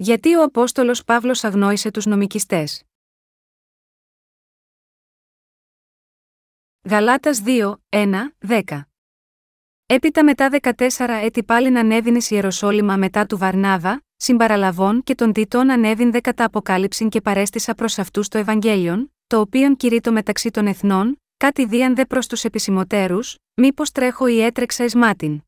Γιατί ο Απόστολος Παύλος αγνόησε τους νομικιστές. Γαλάτας 2, 1, 10. Έπειτα μετά 14 έτη πάλι ανέβην Ιεροσόλυμα μετά του Βαρνάβα, συμπαραλαβών και των τίτων ανέβην δε κατά αποκάλυψην και παρέστησα προς αυτούς το Ευαγγέλιον, το οποίον κηρύττω μεταξύ των εθνών, κάτι δίαν δε προς τους επισημωτέρου, μήπως τρέχω ή έτρεξα εις μάτιν.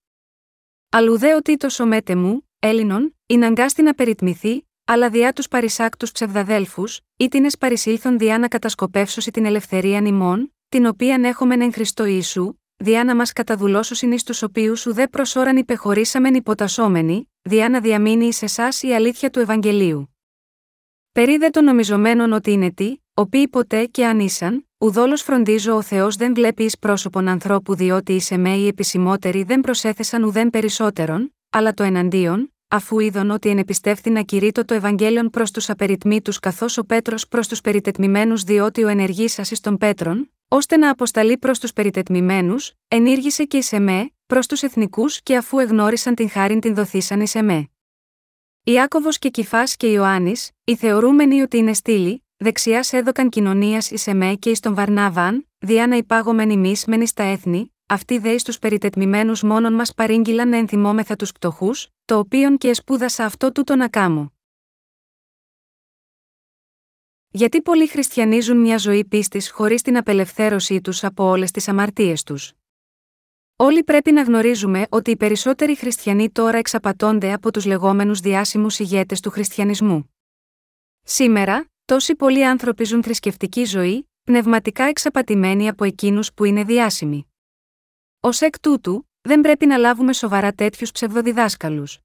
Αλλουδέ ο Τίτος ομέτε μου, Έλληνον, ειν αγκάστη να περιτμηθεί, αλλά διά τους παρισάκτους ψευδαδέλφους, ή την παρισήλθον διά να κατασκοπεύσωση την ελευθερία νημών, την οποίαν έχομεν εν Χριστό Ιησού, διά να μας καταδουλώσουν εις τους οποίους ουδέ προσώραν υπεχωρήσαμεν υποτασσόμενοι, διά να διαμείνει εις εσάς η αλήθεια του Ευαγγελίου. Περίδε των νομιζομένων ότι είναι τι, οποίοι ποτέ και αν ήσαν, ουδόλως φροντίζω ο Θεός δεν βλέπει εις πρόσωπον ανθρώπου διότι εις εμέ οι επισημότεροι δεν προσέθεσαν ουδέν περισσότερον, αλλά το εναντίον, αφού είδον ότι ενεπιστεύθη να κηρύττω το Ευαγγέλιον προς τους απεριτμήτους καθώς ο Πέτρος προς τους περιτετμημένους διότι ο ενεργής σας των Πέτρων, ώστε να αποσταλεί προς τους περιτετμημένους, ενήργησε και ει εμέ, προς τους εθνικούς και αφού εγνώρισαν την χάριν την δοθήσαν ει εμέ. Ιάκωβος και Κυφά και Ιωάννης, οι θεωρούμενοι ότι είναι στήλοι, δεξιάς έδωκαν κοινωνίας ει εμέ και εις τον Βαρνάβαν, διά να υπάγομεν ημί μεν στα έθνη, αυτοί δε στου περιτετμημένους μόνον μας παρήγγειλαν να ενθυμόμεθα τους πτωχούς, το οποίον και εσπούδασα αυτό τούτο να κάμω. Γιατί πολλοί χριστιανίζουν μια ζωή πίστης χωρίς την απελευθέρωσή τους από όλες τις αμαρτίες τους; Όλοι πρέπει να γνωρίζουμε ότι οι περισσότεροι χριστιανοί τώρα εξαπατώνται από τους λεγόμενους διάσημους ηγέτες του χριστιανισμού. Σήμερα, τόσοι πολλοί άνθρωποι ζουν θρησκευτική ζωή, πνευματικά εξαπατημένοι από εκείνους που είναι διάσημοι. Ω εκ τούτου, δεν πρέπει να λάβουμε σοβαρά τέτοιους ψευδοδιδάσκαλους.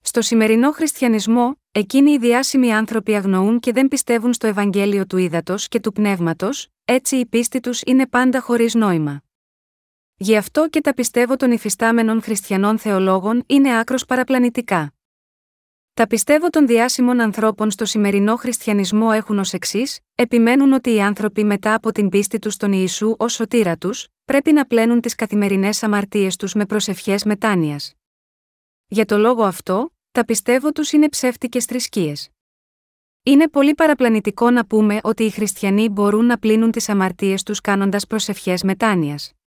Στο σημερινό χριστιανισμό, εκείνοι οι διάσημοι άνθρωποι αγνοούν και δεν πιστεύουν στο Ευαγγέλιο του ύδατο και του πνεύματος, έτσι η πίστη τους είναι πάντα χωρίς νόημα. Γι' αυτό και τα πιστεύω των υφιστάμενων χριστιανών θεολόγων είναι άκρος παραπλανητικά. Τα πιστεύω των διάσημων ανθρώπων στο σημερινό χριστιανισμό έχουν ως εξής: επιμένουν ότι οι άνθρωποι μετά από την πίστη τους στον Ιησού ως σωτήρα τους, πρέπει να πλένουν τις καθημερινές αμαρτίες τους με προσευχές μετάνοιας. Για το λόγο αυτό, τα πιστεύω τους είναι ψεύτικε θρησκείες. Είναι πολύ παραπλανητικό να πούμε ότι οι χριστιανοί μπορούν να πλύνουν τις αμαρτίες τους κάνοντας προσευχές μετάνοιας.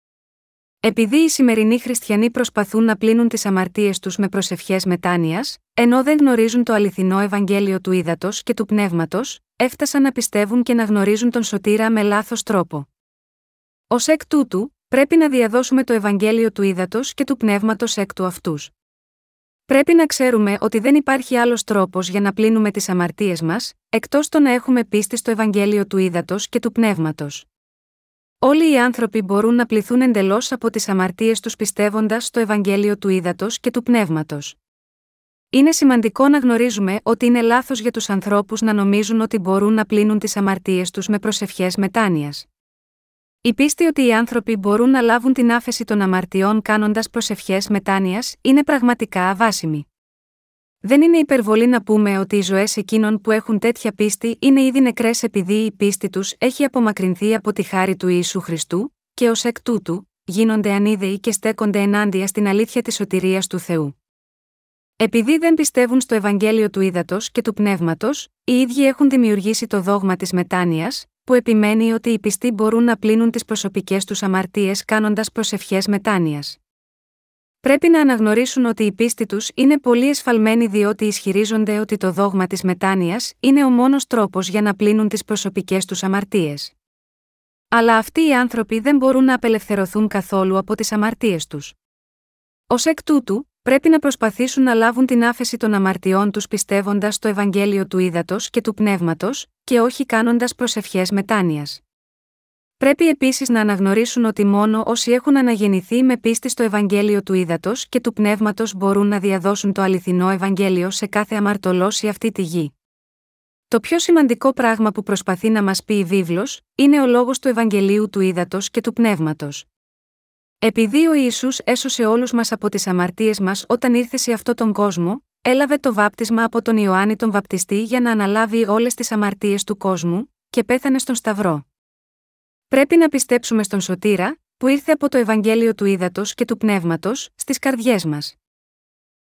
Επειδή οι σημερινοί χριστιανοί προσπαθούν να πλύνουν τις αμαρτίες τους με προσευχές μετάνοιας, ενώ δεν γνωρίζουν το αληθινό Ευαγγέλιο του ύδατο και του πνεύματος, έφτασαν να πιστεύουν και να γνωρίζουν τον σωτήρα με λάθος τρόπο. Ω εκ τούτου, πρέπει να διαδώσουμε το Ευαγγέλιο του ύδατο και του πνεύματος εκ του αυτούς. Πρέπει να ξέρουμε ότι δεν υπάρχει άλλος τρόπος για να πλύνουμε τις αμαρτίες μας, εκτός το να έχουμε πίστη στο Ευαγγέλιο του ύδατο και του πνεύματος. Όλοι οι άνθρωποι μπορούν να πληθούν εντελώς από τις αμαρτίες τους πιστεύοντας στο Ευαγγέλιο του ύδατο και του πνεύματος. Είναι σημαντικό να γνωρίζουμε ότι είναι λάθος για τους ανθρώπους να νομίζουν ότι μπορούν να πλύνουν τις αμαρτίες τους με προσευχές μετάνοιας. Η πίστη ότι οι άνθρωποι μπορούν να λάβουν την άφεση των αμαρτιών κάνοντας προσευχές μετάνοιας είναι πραγματικά αβάσιμη. Δεν είναι υπερβολή να πούμε ότι οι ζωές εκείνων που έχουν τέτοια πίστη είναι ήδη νεκρές επειδή η πίστη τους έχει απομακρυνθεί από τη χάρη του Ιησού Χριστού, και ως εκ τούτου, γίνονται ανίδεοι και στέκονται ενάντια στην αλήθεια της σωτηρίας του Θεού. Επειδή δεν πιστεύουν στο Ευαγγέλιο του Ήδατος και του Πνεύματος, οι ίδιοι έχουν δημιουργήσει το δόγμα της μετάνοιας, που επιμένει ότι οι πιστοί μπορούν να πλύνουν τις προσωπικές τους αμαρτίες κάνοντας προσευχές μετάνοιας. Πρέπει να αναγνωρίσουν ότι η πίστη τους είναι πολύ εσφαλμένη διότι ισχυρίζονται ότι το δόγμα της μετάνοιας είναι ο μόνος τρόπος για να πλύνουν τις προσωπικές τους αμαρτίες. Αλλά αυτοί οι άνθρωποι δεν μπορούν να απελευθερωθούν καθόλου από τις αμαρτίες τους. Ω εκ τούτου, πρέπει να προσπαθήσουν να λάβουν την άφεση των αμαρτιών τους πιστεύοντας στο Ευαγγέλιο του Ήδατος και του Πνεύματος, και όχι κάνοντας προσευχές μετάνοιας. Πρέπει επίσης να αναγνωρίσουν ότι μόνο όσοι έχουν αναγεννηθεί με πίστη στο Ευαγγέλιο του Ήδατος και του Πνεύματος μπορούν να διαδώσουν το αληθινό Ευαγγέλιο σε κάθε αμαρτωλό αυτή τη γη. Το πιο σημαντικό πράγμα που προσπαθεί να μας πει η βίβλος, είναι ο λόγος του Ευαγγελίου του Ήδατος και του Πνεύματος. Επειδή ο Ιησούς έσωσε όλους μας από τις αμαρτίες μας όταν ήρθε σε αυτόν τον κόσμο, έλαβε το βάπτισμα από τον Ιωάννη τον Βαπτιστή για να αναλάβει όλες τις αμαρτίες του κόσμου, και πέθανε στον Σταυρό. Πρέπει να πιστέψουμε στον Σωτήρα, που ήρθε από το Ευαγγέλιο του Ήδατος και του Πνεύματος, στις καρδιές μας.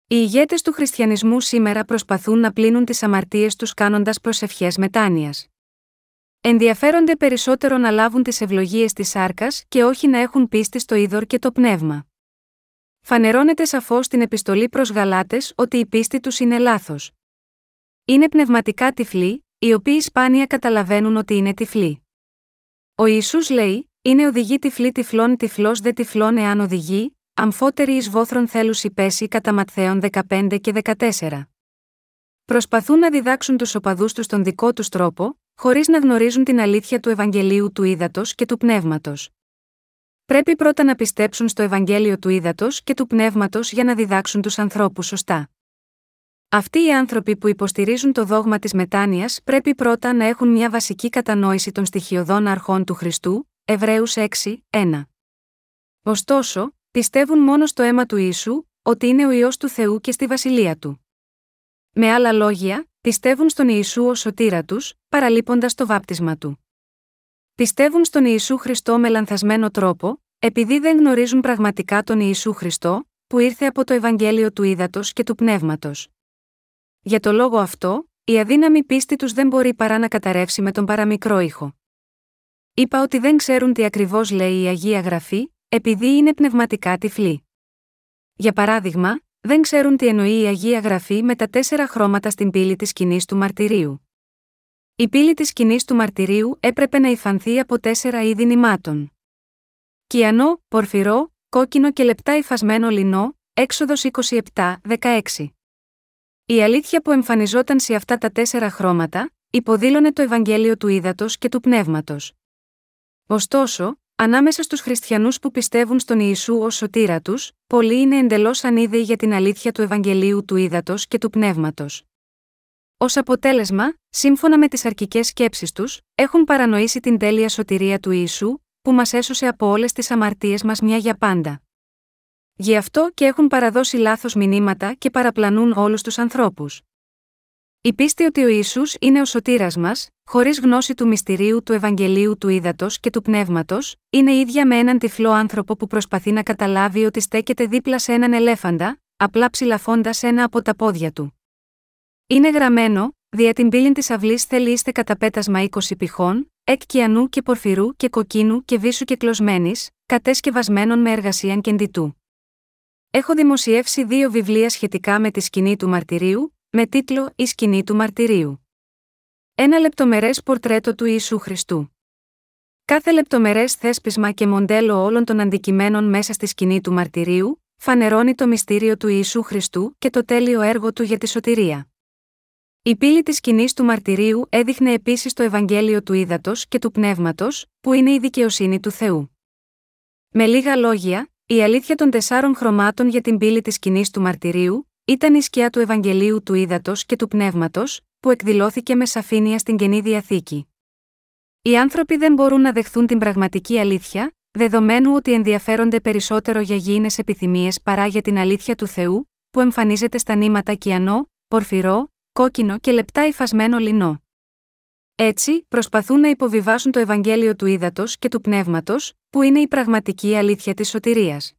Οι ηγέτες του χριστιανισμού σήμερα προσπαθούν να πλύνουν τις αμαρτίες τους κάνοντας προσευχές μετάνοιας. Ενδιαφέρονται περισσότερο να λάβουν τις ευλογίες της σάρκας και όχι να έχουν πίστη στο είδωρ και το πνεύμα. Φανερώνεται σαφώς στην επιστολή προς Γαλάτες ότι η πίστη τους είναι λάθος. Είναι πνευματικά τυφλοί, οι οποίοι σπάνια καταλαβαίνουν ότι είναι τυφλοί. Ο Ιησούς λέει: Είναι οδηγή τυφλή τυφλών τυφλός δε τυφλών εάν οδηγεί, αμφότεροι εις βόθρων θέλουσι πέσει κατά Ματθαίων 15 και 14. Προσπαθούν να διδάξουν τους οπαδούς τους τον δικό τους τρόπο, χωρίς να γνωρίζουν την αλήθεια του Ευαγγελίου του Ήδατος και του Πνεύματος. Πρέπει πρώτα να πιστέψουν στο Ευαγγέλιο του Ήδατος και του Πνεύματος για να διδάξουν τους ανθρώπους σωστά. Αυτοί οι άνθρωποι που υποστηρίζουν το δόγμα της μετάνοιας πρέπει πρώτα να έχουν μια βασική κατανόηση των στοιχειωδών αρχών του Χριστού, Εβραίους 6, 1. Ωστόσο, πιστεύουν μόνο στο αίμα του Ιησού, ότι είναι ο ιός του Θεού και στη βασιλεία του. Με άλλα λόγια, πιστεύουν στον Ιησού ως σωτήρα τους, παραλείποντας το βάπτισμα του. Πιστεύουν στον Ιησού Χριστό με λανθασμένο τρόπο, επειδή δεν γνωρίζουν πραγματικά τον Ιησού Χριστό, που ήρθε από το Ευαγγέλιο του Ήδατος και του Πνεύματος. Για το λόγο αυτό, η αδύναμη πίστη τους δεν μπορεί παρά να καταρρεύσει με τον παραμικρό ήχο. Είπα ότι δεν ξέρουν τι ακριβώς λέει η Αγία Γραφή, επειδή είναι πνευματικά τυφλοί. Για παράδειγμα, δεν ξέρουν τι εννοεί η Αγία Γραφή με τα τέσσερα χρώματα στην πύλη της σκηνής του μαρτυρίου. Η πύλη της σκηνής του μαρτυρίου έπρεπε να υφανθεί από τέσσερα είδη νημάτων. Κιανό, πορφυρό, κόκκινο και λεπτά υφασμένο λινό, έξοδος 27, 16. Η αλήθεια που εμφανιζόταν σε αυτά τα τέσσερα χρώματα, υποδήλωνε το Ευαγγέλιο του Ήδατος και του Πνεύματος. Ωστόσο, ανάμεσα στους χριστιανούς που πιστεύουν στον Ιησού ως σωτήρα τους, πολλοί είναι εντελώς ανίδεοι για την αλήθεια του Ευαγγελίου του Ήδατος και του Πνεύματος. Ω αποτέλεσμα, σύμφωνα με τις αρκικέ σκέψεις τους, έχουν παρανοήσει την τέλεια σωτηρία του Ιησού, που μας έσωσε από όλες τις αμαρτίες μας μια για πάντα. Γι' αυτό και έχουν παραδώσει λάθος μηνύματα και παραπλανούν όλους τους ανθρώπους. Η πίστη ότι ο Ισού είναι ο σωτήρας μας, χωρίς γνώση του μυστηρίου του Ευαγγελίου του Ήδατος και του Πνεύματος, είναι ίδια με έναν τυφλό άνθρωπο που προσπαθεί να καταλάβει ότι στέκεται δίπλα σε έναν ελέφαντα, απλά ψηλαφώντας ένα από τα πόδια του. Είναι γραμμένο, δια την πύλη της αυλής θέλει είστε κατά πέτασμα 20 πηχών, εκ κιανού και πορφυρού και κοκκίνου και βίσου και κλωσμένης, κατέσκευασμένων με εργασία κεντητού. Έχω δημοσιεύσει δύο βιβλία σχετικά με τη σκηνή του μαρτυρίου, με τίτλο Η σκηνή του μαρτυρίου. Ένα λεπτομερές πορτρέτο του Ιησού Χριστού. Κάθε λεπτομερές θέσπισμα και μοντέλο όλων των αντικειμένων μέσα στη σκηνή του μαρτυρίου, φανερώνει το μυστήριο του Ιησού Χριστού και το τέλειο έργο του για τη σωτηρία. Η πύλη της σκηνής του μαρτυρίου έδειχνε επίσης το Ευαγγέλιο του Ήδατος και του Πνεύματος, που είναι η δικαιοσύνη του Θεού. Με λίγα λόγια, η αλήθεια των τεσσάρων χρωμάτων για την πύλη της σκηνής του μαρτυρίου, ήταν η σκιά του Ευαγγελίου του Ήδατος και του Πνεύματος, που εκδηλώθηκε με σαφήνεια στην καινή διαθήκη. Οι άνθρωποι δεν μπορούν να δεχθούν την πραγματική αλήθεια, δεδομένου ότι ενδιαφέρονται περισσότερο για γήινες επιθυμίες παρά για την αλήθεια του Θεού, που εμφανίζεται στα νήματα κιανό, πορφυρό, κόκκινο και λεπτά υφασμένο λινό. Έτσι, προσπαθούν να υποβιβάσουν το Ευαγγέλιο του Ήδατος και του Πνεύματος, που είναι η πραγματική αλήθεια της σωτηρίας;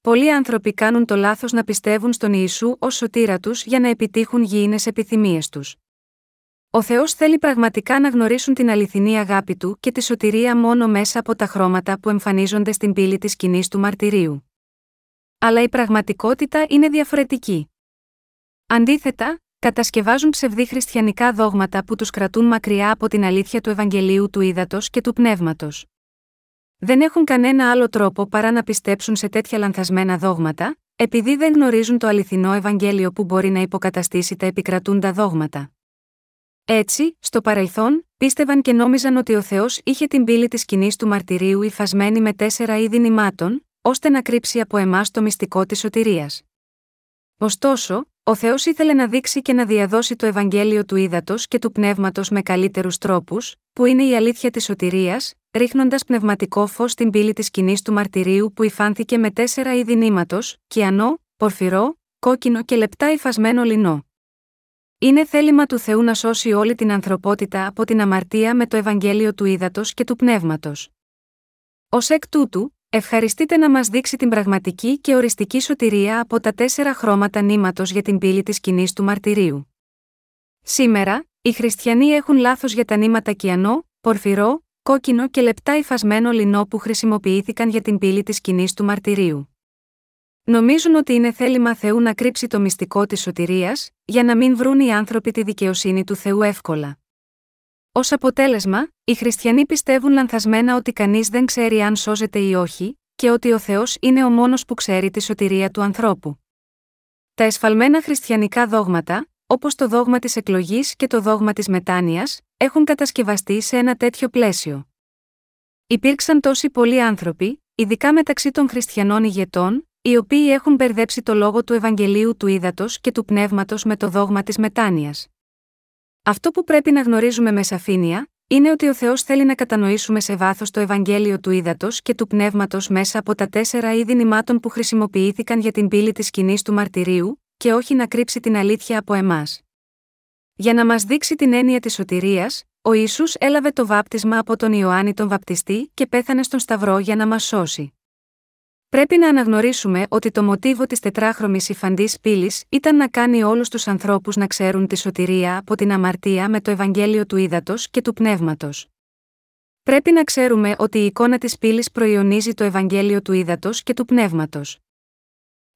Πολλοί άνθρωποι κάνουν το λάθος να πιστεύουν στον Ιησού ως σωτήρα τους για να επιτύχουν γήινες επιθυμίες τους. Ο Θεός θέλει πραγματικά να γνωρίσουν την αληθινή αγάπη του και τη σωτηρία μόνο μέσα από τα χρώματα που εμφανίζονται στην πύλη της σκηνής του μαρτυρίου. Αλλά η πραγματικότητα είναι διαφορετική. Αντίθετα, κατασκευάζουν ψευδή χριστιανικά δόγματα που τους κρατούν μακριά από την αλήθεια του Ευαγγελίου του Ήδατος και του Πνεύματος. Δεν έχουν κανένα άλλο τρόπο παρά να πιστέψουν σε τέτοια λανθασμένα δόγματα, επειδή δεν γνωρίζουν το αληθινό Ευαγγέλιο που μπορεί να υποκαταστήσει τα επικρατούντα δόγματα. Έτσι, στο παρελθόν, πίστευαν και νόμιζαν ότι ο Θεός είχε την πύλη της σκηνής του μαρτυρίου υφασμένη με τέσσερα είδη νημάτων, ώστε να κρύψει από εμάς το μυστικό της σωτηρίας. Ωστόσο, ο Θεός ήθελε να δείξει και να διαδώσει το Ευαγγέλιο του ύδατο και του πνεύματος με καλύτερους τρόπους, που είναι η αλήθεια της σωτηρίας, ρίχνοντας πνευματικό φως στην πύλη της σκηνής του μαρτυρίου που υφάνθηκε με τέσσερα είδη νήματος, κιανό, πορφυρό, κόκκινο και λεπτά υφασμένο λινό. Είναι θέλημα του Θεού να σώσει όλη την ανθρωπότητα από την αμαρτία με το Ευαγγέλιο του ύδατο και του πνεύματος. Ω εκ τούτου, Ευχαριστείτε να μας δείξει την πραγματική και οριστική σωτηρία από τα τέσσερα χρώματα νήματος για την πύλη της κοινή του μαρτυρίου. Σήμερα, οι χριστιανοί έχουν λάθος για τα νήματα κιανό, πορφυρό, κόκκινο και λεπτά υφασμένο λινό που χρησιμοποιήθηκαν για την πύλη της κοινή του μαρτυρίου. Νομίζουν ότι είναι θέλημα Θεού να κρύψει το μυστικό της σωτηρίας, για να μην βρουν οι άνθρωποι τη δικαιοσύνη του Θεού εύκολα. Ω αποτέλεσμα, οι χριστιανοί πιστεύουν λανθασμένα ότι κανείς δεν ξέρει αν σώζεται ή όχι, και ότι ο Θεός είναι ο μόνος που ξέρει τη σωτηρία του ανθρώπου. Τα εσφαλμένα χριστιανικά δόγματα, όπως το δόγμα της εκλογής και το δόγμα της μετάνοιας, έχουν κατασκευαστεί σε ένα τέτοιο πλαίσιο. Υπήρξαν τόσοι πολλοί άνθρωποι, ειδικά μεταξύ των χριστιανών ηγετών, οι οποίοι έχουν μπερδέψει το λόγο του Ευαγγελίου του Ήδατος και του Πνεύματος με το δόγμα της μετάνοιας. Αυτό που πρέπει να γνωρίζουμε με σαφήνεια, είναι ότι ο Θεός θέλει να κατανοήσουμε σε βάθος το Ευαγγέλιο του Ήδατος και του Πνεύματος μέσα από τα τέσσερα είδη νημάτων που χρησιμοποιήθηκαν για την πύλη της κοινή του μαρτυρίου, και όχι να κρύψει την αλήθεια από εμάς. Για να μας δείξει την έννοια της σωτηρίας, ο Ισού έλαβε το βάπτισμα από τον Ιωάννη τον Βαπτιστή και πέθανε στον Σταυρό για να μας σώσει. Πρέπει να αναγνωρίσουμε ότι το μοτίβο της τετράχρωμης υφαντής πύλης ήταν να κάνει όλους τους ανθρώπους να ξέρουν τη σωτηρία από την αμαρτία με το Ευαγγέλιο του Ήδατος και του Πνεύματος. Πρέπει να ξέρουμε ότι η εικόνα της πύλης προϊονίζει το Ευαγγέλιο του Ήδατος και του Πνεύματος.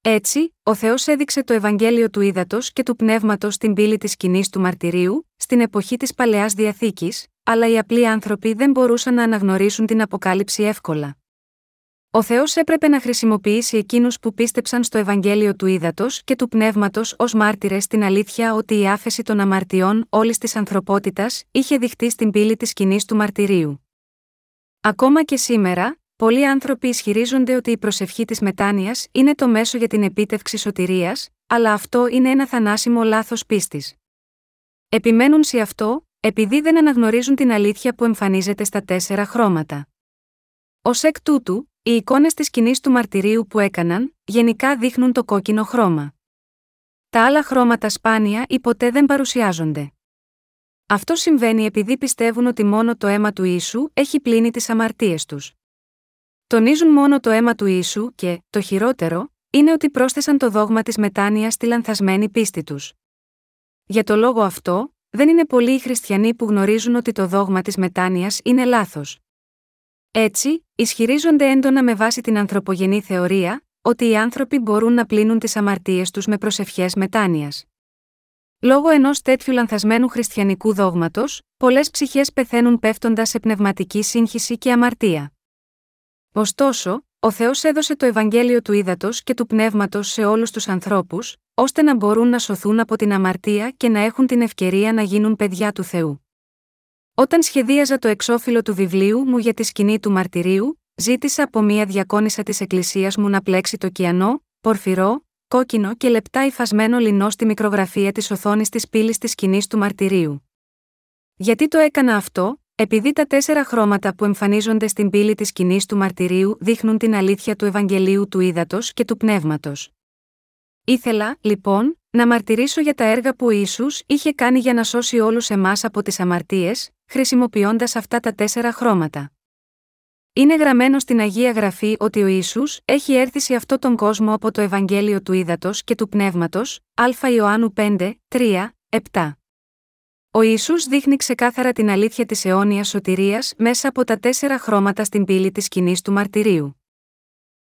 Έτσι, ο Θεός έδειξε το Ευαγγέλιο του Ήδατος και του Πνεύματος στην πύλη της κοινή του μαρτυρίου, στην εποχή της παλαιάς διαθήκης, αλλά οι απλοί άνθρωποι δεν μπορούσαν να αναγνωρίσουν την αποκάλυψη εύκολα. Ο Θεός έπρεπε να χρησιμοποιήσει εκείνους που πίστεψαν στο Ευαγγέλιο του Ήδατος και του Πνεύματος ως μάρτυρες στην αλήθεια ότι η άφεση των αμαρτιών όλης της ανθρωπότητας είχε δειχτεί στην πύλη της κοινή του μαρτυρίου. Ακόμα και σήμερα, πολλοί άνθρωποι ισχυρίζονται ότι η προσευχή της μετάνοιας είναι το μέσο για την επίτευξη σωτηρίας, αλλά αυτό είναι ένα θανάσιμο λάθος πίστης. Επιμένουν σε αυτό, επειδή δεν αναγνωρίζουν την αλήθεια που εμφανίζεται στα τέσσερα χρώματα. Ω εκ τούτου, οι εικόνες της σκηνής του μαρτυρίου που έκαναν, γενικά δείχνουν το κόκκινο χρώμα. Τα άλλα χρώματα σπάνια ή ποτέ δεν παρουσιάζονται. Αυτό συμβαίνει επειδή πιστεύουν ότι μόνο το αίμα του ίσου έχει πλύνει τις αμαρτίες τους. Τονίζουν μόνο το αίμα του ίσου και, το χειρότερο, είναι ότι πρόσθεσαν το δόγμα της μετάνοια στη λανθασμένη πίστη τους. Για το λόγο αυτό, δεν είναι πολλοί οι χριστιανοί που γνωρίζουν ότι το δόγμα της μετάνοιας είναι λάθος. Έτσι, ισχυρίζονται έντονα με βάση την ανθρωπογενή θεωρία, ότι οι άνθρωποι μπορούν να πλύνουν τις αμαρτίες τους με προσευχές μετάνοιας. Λόγω ενός τέτοιου λανθασμένου χριστιανικού δόγματος, πολλές ψυχές πεθαίνουν πέφτοντας σε πνευματική σύγχυση και αμαρτία. Ωστόσο, ο Θεός έδωσε το Ευαγγέλιο του ύδατο και του πνεύματος σε όλους τους ανθρώπους, ώστε να μπορούν να σωθούν από την αμαρτία και να έχουν την ευκαιρία να γίνουν παιδιά του Θεού. Όταν σχεδίαζα το εξώφυλλο του βιβλίου μου για τη σκηνή του μαρτυρίου, ζήτησα από μία διακόνισσα της Εκκλησίας μου να πλέξει το κιανό, πορφυρό, κόκκινο και λεπτά υφασμένο λινό στη μικρογραφία της οθόνης της πύλης της σκηνής του μαρτυρίου. Γιατί το έκανα αυτό, επειδή τα τέσσερα χρώματα που εμφανίζονται στην πύλη της σκηνής του μαρτυρίου δείχνουν την αλήθεια του Ευαγγελίου του Ήδατος και του Πνεύματος. Ήθελα, λοιπόν, να μαρτυρήσω για τα έργα που ο Ιησούς είχε κάνει για να σώσει όλους εμάς από τις αμαρτίες, χρησιμοποιώντας αυτά τα τέσσερα χρώματα. Είναι γραμμένο στην Αγία Γραφή ότι ο Ιησούς έχει έρθει σε αυτόν τον κόσμο από το Ευαγγέλιο του Ήδατος και του Πνεύματος, Α Ιωάννου 5, 3, 7. Ο Ιησούς δείχνει ξεκάθαρα την αλήθεια της αιώνιας σωτηρίας μέσα από τα τέσσερα χρώματα στην πύλη της κοινή του μαρτυρίου.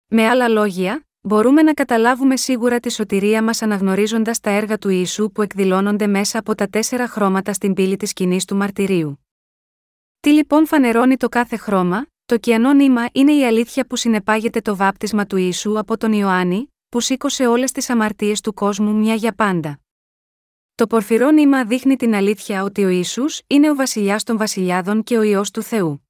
Με άλλα λόγια, μπορούμε να καταλάβουμε σίγουρα τη σωτηρία μας αναγνωρίζοντας τα έργα του Ιησού που εκδηλώνονται μέσα από τα τέσσερα χρώματα στην πύλη της κοινή του μαρτυρίου. Τι λοιπόν φανερώνει το κάθε χρώμα, το κιανό νήμα είναι η αλήθεια που συνεπάγεται το βάπτισμα του Ιησού από τον Ιωάννη, που σήκωσε όλες τις αμαρτίες του κόσμου μια για πάντα. Το πορφυρό νήμα δείχνει την αλήθεια ότι ο Ισού είναι ο βασιλιάς των βασιλιάδων και ο ιό του Θεού.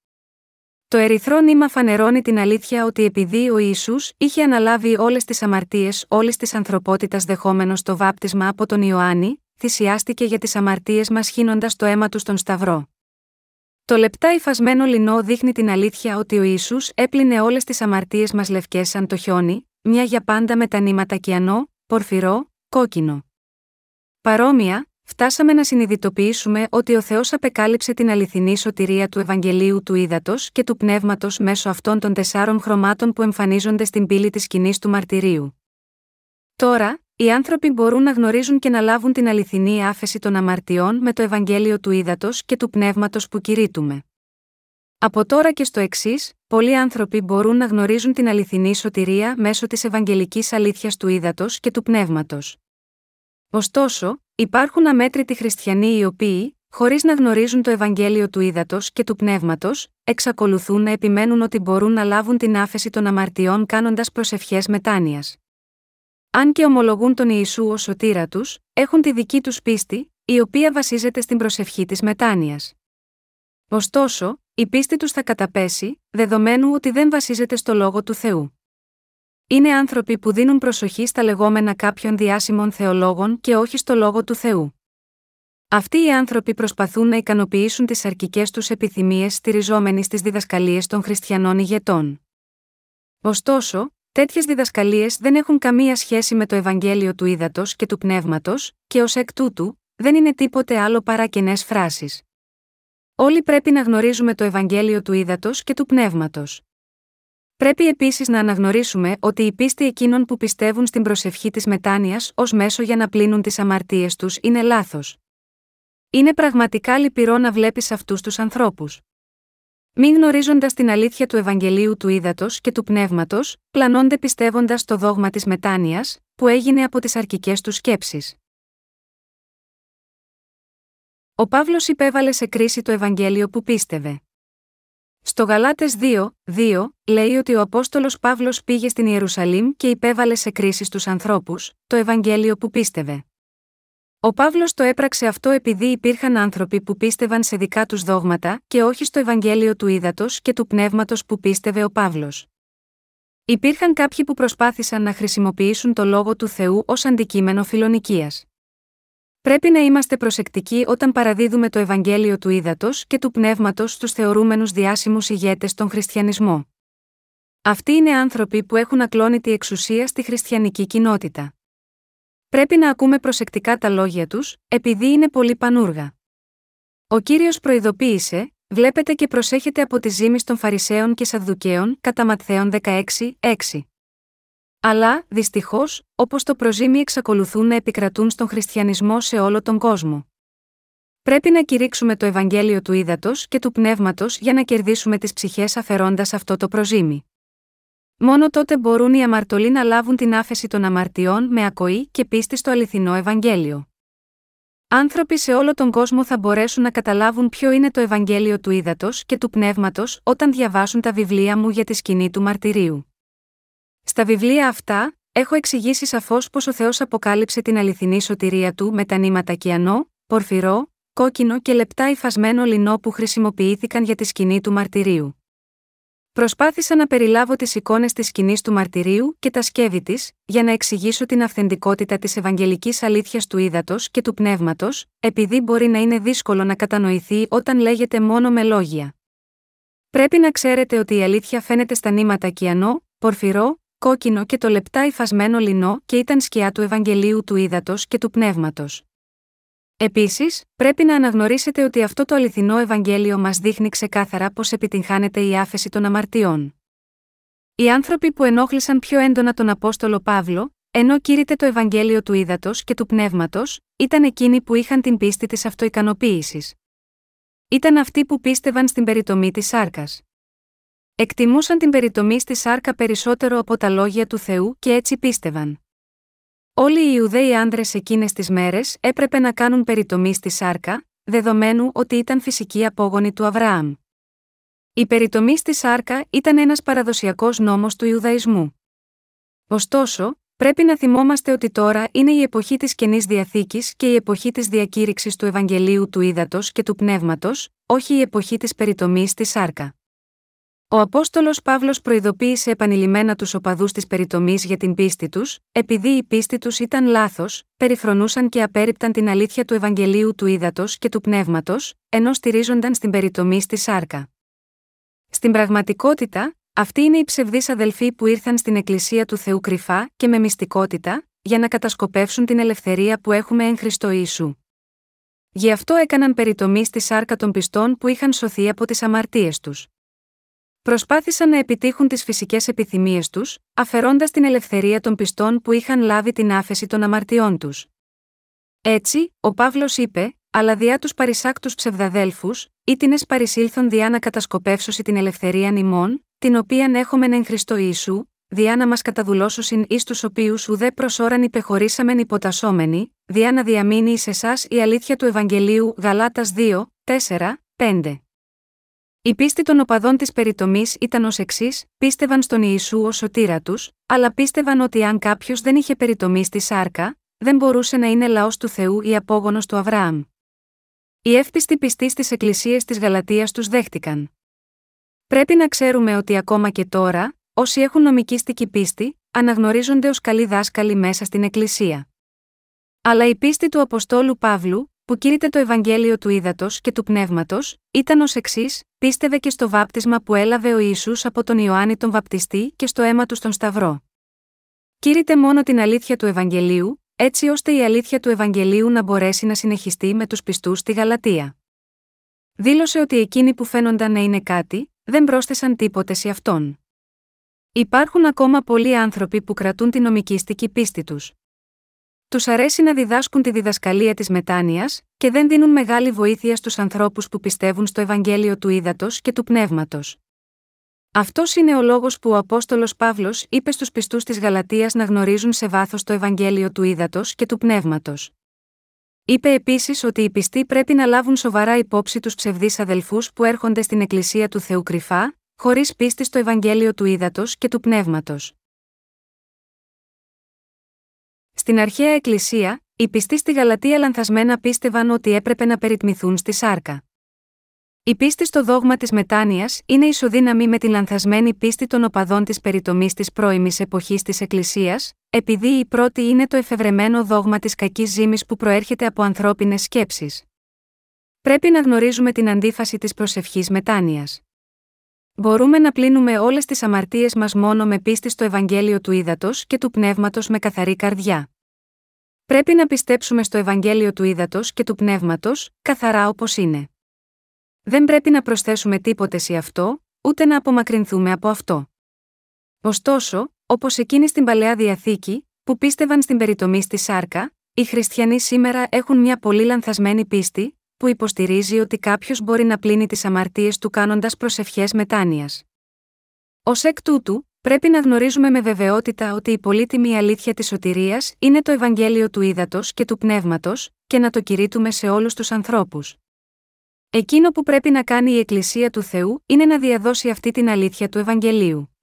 Το ερυθρό νήμα φανερώνει την αλήθεια ότι επειδή ο Ισού είχε αναλάβει όλες τις αμαρτίες όλης της ανθρωπότητας δεχόμενος το βάπτισμα από τον Ιωάννη, θυσιάστηκε για τις αμαρτίες μας χύνοντας το αίμα του στον Σταυρό. Το λεπτά υφασμένο λινό δείχνει την αλήθεια ότι ο Ισού έπλυνε όλες τις αμαρτίες μας λευκές σαν το χιόνι, μια για πάντα με τα νήματα κιανό, πορφυρό, κόκκινο. Παρόμοια, φτάσαμε να συνειδητοποιήσουμε ότι ο Θεός απεκάλυψε την αληθινή σωτηρία του Ευαγγελίου του Ήδατος και του Πνεύματος μέσω αυτών των τεσσάρων χρωμάτων που εμφανίζονται στην πύλη της σκηνής του μαρτυρίου. Τώρα, οι άνθρωποι μπορούν να γνωρίζουν και να λάβουν την αληθινή άφεση των αμαρτιών με το Ευαγγέλιο του Ήδατος και του Πνεύματος που κηρύττουμε. Από τώρα και στο εξής, πολλοί άνθρωποι μπορούν να γνωρίζουν την αληθινή σωτηρία μέσω της Ευαγγελικής αλήθειας του Ήδατος και του Πνεύματος. Ωστόσο, υπάρχουν αμέτρητοι χριστιανοί οι οποίοι, χωρίς να γνωρίζουν το Ευαγγέλιο του Ήδατος και του Πνεύματος, εξακολουθούν να επιμένουν ότι μπορούν να λάβουν την άφεση των αμαρτιών κάνοντας προσευχές μετάνοιας. Αν και ομολογούν τον Ιησού ως σωτήρα τους, έχουν τη δική τους πίστη, η οποία βασίζεται στην προσευχή της μετάνοιας. Ωστόσο, η πίστη τους θα καταπέσει, δεδομένου ότι δεν βασίζεται στο λόγο του Θεού. Είναι άνθρωποι που δίνουν προσοχή στα λεγόμενα κάποιων διάσημων θεολόγων και όχι στο λόγο του Θεού. Αυτοί οι άνθρωποι προσπαθούν να ικανοποιήσουν τις αρκικέ τους επιθυμίες στηριζόμενοι στις διδασκαλίες των χριστιανών ηγετών. Ωστόσο, τέτοιες διδασκαλίες δεν έχουν καμία σχέση με το Ευαγγέλιο του Ήδατος και του Πνεύματος, και ως εκ τούτου, δεν είναι τίποτε άλλο παρά κενές φράσεις. Όλοι πρέπει να γνωρίζουμε το Ευαγγέλιο του Ήδατος και του Πνεύματος. Πρέπει επίσης να αναγνωρίσουμε ότι η πίστη εκείνων που πιστεύουν στην προσευχή της μετάνοιας ως μέσο για να πλύνουν τις αμαρτίες τους είναι λάθος. Είναι πραγματικά λυπηρό να βλέπεις αυτούς τους ανθρώπους. Μην γνωρίζοντας την αλήθεια του Ευαγγελίου του Ήδατος και του Πνεύματος, πλανώνται πιστεύοντας το δόγμα της μετάνοιας, που έγινε από τις αρκικέ τους σκέψεις. Ο Παύλος υπέβαλε σε κρίση το Ευαγγέλιο που πίστευε. Στο Γαλάτες 2, 2, λέει ότι ο Απόστολος Παύλος πήγε στην Ιερουσαλήμ και υπέβαλε σε κρίση στους ανθρώπους, το Ευαγγέλιο που πίστευε. Ο Παύλος το έπραξε αυτό επειδή υπήρχαν άνθρωποι που πίστευαν σε δικά τους δόγματα και όχι στο Ευαγγέλιο του Ήδατος και του Πνεύματος που πίστευε ο Παύλος. Υπήρχαν κάποιοι που προσπάθησαν να χρησιμοποιήσουν το λόγο του Θεού ως αντικείμενο φιλονικίας. Πρέπει να είμαστε προσεκτικοί όταν παραδίδουμε το Ευαγγέλιο του ύδατο και του πνεύματος στους θεωρούμενους διάσημους ηγέτες στον χριστιανισμό. Αυτοί είναι άνθρωποι που έχουν ακλόνητη εξουσία στη χριστιανική κοινότητα. Πρέπει να ακούμε προσεκτικά τα λόγια τους, επειδή είναι πολύ πανούργα. Ο κύριος προειδοποίησε, βλέπετε και προσέχετε από τη ζήμη των Φαρισαίων και Σαδδουκαίων, κατά Ματθαίων 16, 6. Αλλά, δυστυχώς, όπως το προζήμι εξακολουθούν να επικρατούν στον χριστιανισμό σε όλο τον κόσμο. Πρέπει να κηρύξουμε το Ευαγγέλιο του ύδατο και του πνεύματος για να κερδίσουμε τις ψυχές αφαιρώντας αυτό το προζήμι. Μόνο τότε μπορούν οι αμαρτωλοί να λάβουν την άφεση των αμαρτιών με ακοή και πίστη στο αληθινό Ευαγγέλιο. Άνθρωποι σε όλο τον κόσμο θα μπορέσουν να καταλάβουν ποιο είναι το Ευαγγέλιο του ύδατο και του πνεύματος όταν διαβάσουν τα βιβλία μου για τη σκηνή του μαρτυρίου. Στα βιβλία αυτά, έχω εξηγήσει σαφώς πω ο Θεός αποκάλυψε την αληθινή σωτηρία του με τα νήματα κιανό, πορφυρό, κόκκινο και λεπτά υφασμένο λινό που χρησιμοποιήθηκαν για τη σκηνή του μαρτυρίου. Προσπάθησα να περιλάβω τις εικόνες της σκηνής του μαρτυρίου και τα σκεύη της, για να εξηγήσω την αυθεντικότητα της Ευαγγελικής αλήθειας του ύδατος και του πνεύματος, επειδή μπορεί να είναι δύσκολο να κατανοηθεί όταν λέγεται μόνο με λόγια. Πρέπει να ξέρετε ότι η αλήθεια φαίνεται στα νήματα κιανό, πορφυρό, κόκκινο και το λεπτά υφασμένο λινό και ήταν σκιά του Ευαγγελίου του Ήδατος και του Πνεύματος. Επίσης, πρέπει να αναγνωρίσετε ότι αυτό το αληθινό Ευαγγέλιο μας δείχνει ξεκάθαρα πώς επιτυγχάνεται η άφεση των αμαρτιών. Οι άνθρωποι που ενόχλησαν πιο έντονα τον Απόστολο Παύλο, ενώ κήρυτε το Ευαγγέλιο του Ήδατος και του Πνεύματος, ήταν εκείνοι που είχαν την πίστη της αυτοικανοποίησης. Ήταν αυτοί που πίστευαν στην περιτομή της σάρκας. Εκτιμούσαν την περιτομή στη σάρκα περισσότερο από τα λόγια του Θεού και έτσι πίστευαν. Όλοι οι Ιουδαίοι άνδρες εκείνες τις μέρες έπρεπε να κάνουν περιτομή στη σάρκα, δεδομένου ότι ήταν φυσική απόγονη του Αβραάμ. Η περιτομή στη σάρκα ήταν ένας παραδοσιακός νόμος του Ιουδαϊσμού. Ωστόσο, πρέπει να θυμόμαστε ότι τώρα είναι η εποχή της καινής διαθήκης και η εποχή της διακήρυξης του Ευαγγελίου του Ήδατος και του Πνεύματος, όχι η εποχή της περιτομής στη σάρκα. Ο Απόστολος Παύλος προειδοποίησε επανειλημμένα τους οπαδούς της περιτομής για την πίστη τους, επειδή η πίστη τους ήταν λάθος, περιφρονούσαν και απέρριπταν την αλήθεια του Ευαγγελίου του Ήδατος και του Πνεύματος, ενώ στηρίζονταν στην περιτομή στη σάρκα. Στην πραγματικότητα, αυτοί είναι οι ψευδείς αδελφοί που ήρθαν στην Εκκλησία του Θεού κρυφά και με μυστικότητα, για να κατασκοπεύσουν την ελευθερία που έχουμε εν Χριστώ Ιησού. Γι' αυτό έκαναν περιτομή στη σάρκα των πιστών που είχαν σωθεί από τις αμαρτίες τους. Προσπάθησαν να επιτύχουν τις φυσικές επιθυμίες τους, αφαιρώντας την ελευθερία των πιστών που είχαν λάβει την άφεση των αμαρτιών τους. Έτσι, ο Παύλος είπε: Αλλά διά τους παρισάκτους ψευδαδέλφους, ή την παρισήλθον διά να κατασκοπεύσωση την ελευθερία νημών, την οποίαν έχομεν εν Χριστό Ιησού, διά να μας καταδουλώσουσιν εις τους οποίους ουδέ προσώραν υπεχωρήσαμεν υποτασσόμενοι, διά να διαμείνει εις εσάς η αλήθεια του Ευαγγελίου Γαλάτας 2, 4, 5. Η πίστη των οπαδών της περιτομής ήταν ως εξής: πίστευαν στον Ιησού ως σωτήρα τους, αλλά πίστευαν ότι αν κάποιος δεν είχε περιτομή στη σάρκα, δεν μπορούσε να είναι λαός του Θεού ή απόγονος του Αβραάμ. Οι εύπιστοι πιστοί στις εκκλησίες της Γαλατείας τους δέχτηκαν. Πρέπει να ξέρουμε ότι ακόμα και τώρα, όσοι έχουν νομικήστικη πίστη, αναγνωρίζονται ως καλοί δάσκαλοι μέσα στην Εκκλησία. Αλλά η πίστη του Αποστόλου Παύλου, που κήρυτε το Ευαγγέλιο του Ήδατος και του Πνεύματος, ήταν ως εξής: πίστευε και στο βάπτισμα που έλαβε ο Ισού από τον Ιωάννη τον Βαπτιστή και στο αίμα του στον Σταυρό. Κήρυτε μόνο την αλήθεια του Ευαγγελίου, έτσι ώστε η αλήθεια του Ευαγγελίου να μπορέσει να συνεχιστεί με τους πιστούς στη Γαλατεία. Δήλωσε ότι εκείνοι που φαίνονταν να είναι κάτι, δεν πρόσθεσαν τίποτε σε αυτόν. Υπάρχουν ακόμα πολλοί άνθρωποι που κρατούν την νομικήστικη πίστη τους. Τους αρέσει να διδάσκουν τη διδασκαλία της μετάνοιας, και δεν δίνουν μεγάλη βοήθεια στους ανθρώπους που πιστεύουν στο Ευαγγέλιο του Ήδατος και του Πνεύματος. Αυτός είναι ο λόγος που ο Απόστολος Παύλος είπε στους πιστούς της Γαλατείας να γνωρίζουν σε βάθος το Ευαγγέλιο του Ήδατος και του Πνεύματος. Είπε επίσης ότι οι πιστοί πρέπει να λάβουν σοβαρά υπόψη τους ψευδείς αδελφούς που έρχονται στην Εκκλησία του Θεού κρυφά, χωρίς πίστη στο Ευαγγέλιο του Ήδατος και του Πνεύματος. Στην αρχαία Εκκλησία, οι πιστοί στη Γαλατεία λανθασμένα πίστευαν ότι έπρεπε να περιτμηθούν στη σάρκα. Η πίστη στο δόγμα της μετάνοιας είναι ισοδύναμη με την λανθασμένη πίστη των οπαδών της περιτομής της πρώιμης εποχής της Εκκλησίας, επειδή η πρώτη είναι το εφευρεμένο δόγμα της κακής ζήμης που προέρχεται από ανθρώπινες σκέψεις. Πρέπει να γνωρίζουμε την αντίφαση της προσευχής μετάνοιας. Μπορούμε να πλύνουμε όλες τις αμαρτίες μας μόνο με πίστη στο Ευαγγέλιο του Ήδατος και του Πνεύματος με καθαρή καρδιά. Πρέπει να πιστέψουμε στο Ευαγγέλιο του Ήδατος και του Πνεύματος, καθαρά όπως είναι. Δεν πρέπει να προσθέσουμε τίποτε σε αυτό, ούτε να απομακρυνθούμε από αυτό. Ωστόσο, όπως εκείνοι στην παλαιά διαθήκη, που πίστευαν στην περιτομή στη σάρκα, οι χριστιανοί σήμερα έχουν μια πολύ λανθασμένη πίστη, που υποστηρίζει ότι κάποιος μπορεί να πλύνει τις αμαρτίες του κάνοντας προσευχές μετάνοιας. Ω εκ τούτου, πρέπει να γνωρίζουμε με βεβαιότητα ότι η πολύτιμη αλήθεια της σωτηρίας είναι το Ευαγγέλιο του Ήδατος και του Πνεύματος, και να το κηρύττουμε σε όλους τους ανθρώπους. Εκείνο που πρέπει να κάνει η Εκκλησία του Θεού είναι να διαδώσει αυτή την αλήθεια του Ευαγγελίου.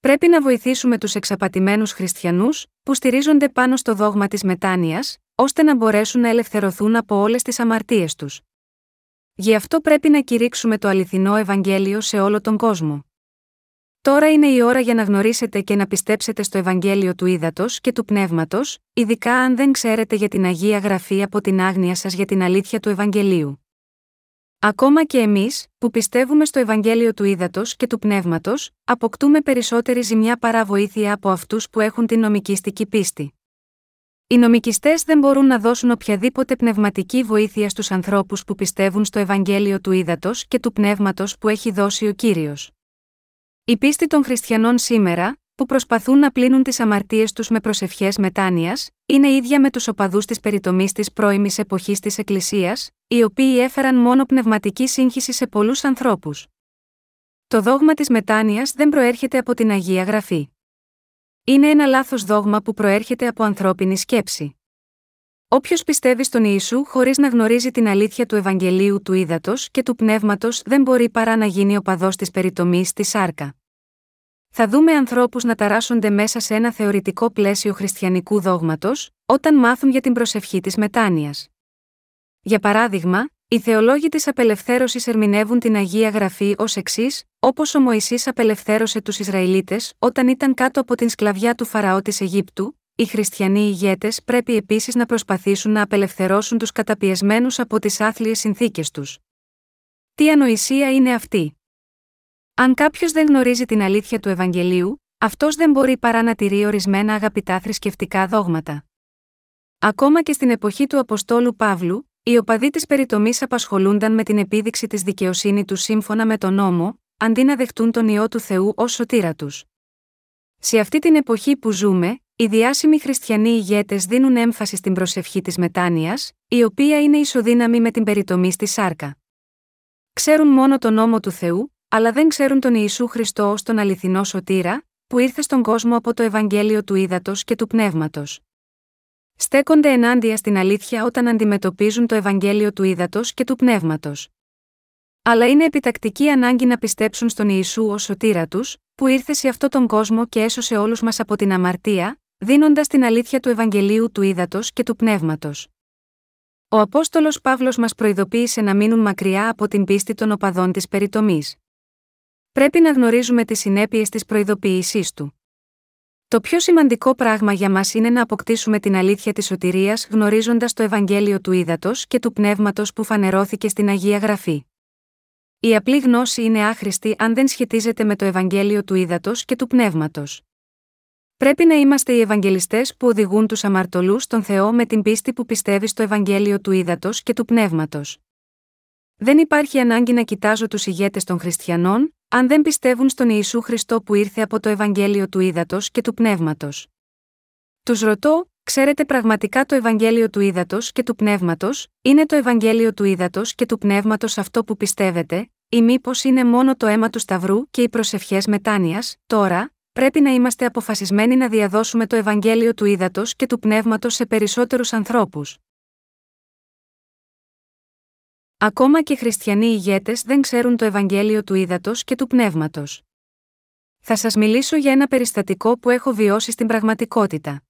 Πρέπει να βοηθήσουμε τους εξαπατημένους χριστιανούς, που στηρίζονται πάνω στο δόγμα της μετάνοιας, ώστε να μπορέσουν να ελευθερωθούν από όλες τις αμαρτίες τους. Γι' αυτό πρέπει να κηρύξουμε το αληθινό Ευαγγέλιο σε όλο τον κόσμο. Τώρα είναι η ώρα για να γνωρίσετε και να πιστέψετε στο Ευαγγέλιο του Ήδατος και του Πνεύματος, ειδικά αν δεν ξέρετε για την Αγία Γραφή από την άγνοια σας για την αλήθεια του Ευαγγελίου. Ακόμα και εμείς, που πιστεύουμε στο Ευαγγέλιο του Ήδατος και του Πνεύματος, αποκτούμε περισσότερη ζημιά παρά βοήθεια από αυτούς που έχουν την νομικήστική πίστη. Οι νομικιστές δεν μπορούν να δώσουν οποιαδήποτε πνευματική βοήθεια στους ανθρώπους που πιστεύουν στο Ευαγγέλιο του Ήδατος και του Πνεύματος που έχει δώσει ο κύριος. Η πίστη των χριστιανών σήμερα, που προσπαθούν να πλύνουν τις αμαρτίες τους με προσευχές μετάνοιας, είναι ίδια με τους οπαδούς της περιτομής της πρώιμης εποχής της Εκκλησίας, οι οποίοι έφεραν μόνο πνευματική σύγχυση σε πολλούς ανθρώπους. Το δόγμα της μετάνοιας δεν προέρχεται από την Αγία Γραφή. Είναι ένα λάθος δόγμα που προέρχεται από ανθρώπινη σκέψη. Όποιος πιστεύει στον Ιησού χωρίς να γνωρίζει την αλήθεια του Ευαγγελίου του Ήδατος και του Πνεύματος δεν μπορεί παρά να γίνει οπαδό της περιτομής στη σάρκα. Θα δούμε ανθρώπους να ταράσσονται μέσα σε ένα θεωρητικό πλαίσιο χριστιανικού δόγματος, όταν μάθουν για την προσευχή της μετάνοιας. Για παράδειγμα, οι θεολόγοι της απελευθέρωσης ερμηνεύουν την Αγία Γραφή ως εξής, όπως ο Μωυσής απελευθέρωσε τους Ισραηλίτες όταν ήταν κάτω από την σκλαβιά του Φαραώ της Αιγύπτου, οι χριστιανοί ηγέτες πρέπει επίσης να προσπαθήσουν να απελευθερώσουν τους καταπιεσμένους από τις άθλιες συνθήκες τους. Τι ανοησία είναι αυτή; Αν κάποιος δεν γνωρίζει την αλήθεια του Ευαγγελίου, αυτός δεν μπορεί παρά να τηρεί ορισμένα αγαπητά θρησκευτικά δόγματα. Ακόμα και στην εποχή του Αποστόλου Παύλου, οι οπαδοί της περιτομής απασχολούνταν με την επίδειξη της δικαιοσύνη τους σύμφωνα με τον νόμο, αντί να δεχτούν τον ιό του Θεού ως σωτήρα τους. Σε αυτή την εποχή που ζούμε, οι διάσημοι χριστιανοί ηγέτες δίνουν έμφαση στην προσευχή της μετάνοιας, η οποία είναι ισοδύναμη με την περιτομή στη σάρκα. Ξέρουν μόνο τον νόμο του Θεού, αλλά δεν ξέρουν τον Ιησού Χριστό ως τον αληθινό σωτήρα, που ήρθε στον κόσμο από το Ευαγγέλιο του Ήδατος και του Πνεύματος. Στέκονται ενάντια στην αλήθεια όταν αντιμετωπίζουν το Ευαγγέλιο του Ήδατος και του Πνεύματος. Αλλά είναι επιτακτική ανάγκη να πιστέψουν στον Ιησού ως σωτήρα τους, που ήρθε σε αυτόν τον κόσμο και έσωσε όλους μας από την αμαρτία, δίνοντας την αλήθεια του Ευαγγελίου του Ήδατος και του Πνεύματος. Ο Απόστολος Παύλος μας προειδοποίησε να μείνουν μακριά από την πίστη των οπαδών της περιτομής. Πρέπει να γνωρίζουμε τις συνέπειες της προειδοποίησής του. Το πιο σημαντικό πράγμα για μας είναι να αποκτήσουμε την αλήθεια της σωτηρίας γνωρίζοντας το Ευαγγέλιο του Ήδατος και του Πνεύματος που φανερώθηκε στην Αγία Γραφή. Η απλή γνώση είναι άχρηστη αν δεν σχετίζεται με το Ευαγγέλιο του Ήδατος και του Πνεύματος. Πρέπει να είμαστε οι Ευαγγελιστές που οδηγούν τους αμαρτωλούς στον Θεό με την πίστη που πιστεύει στο Ευαγγέλιο του Ήδατος και του Πνεύματος. Δεν υπάρχει ανάγκη να κοιτάζω τους ηγέτες των Χριστιανών, αν δεν πιστεύουν στον Ιησού Χριστό που ήρθε από το Ευαγγέλιο του Ήδατος και του Πνεύματος. Τους ρωτώ, ξέρετε πραγματικά το Ευαγγέλιο του Ήδατος και του Πνεύματος, είναι το Ευαγγέλιο του Ήδατος και του Πνεύματος αυτό που πιστεύετε, ή μήπως είναι μόνο το αίμα του Σταυρού και οι προσευχές μετάνοιας, τώρα, πρέπει να είμαστε αποφασισμένοι να διαδώσουμε το Ευαγγέλιο του Ήδατος και του Πνεύματος σε περισσότερους ανθρώπους. Ακόμα και χριστιανοί ηγέτες δεν ξέρουν το Ευαγγέλιο του Ήδατος και του Πνεύματος. Θα σας μιλήσω για ένα περιστατικό που έχω βιώσει στην πραγματικότητα.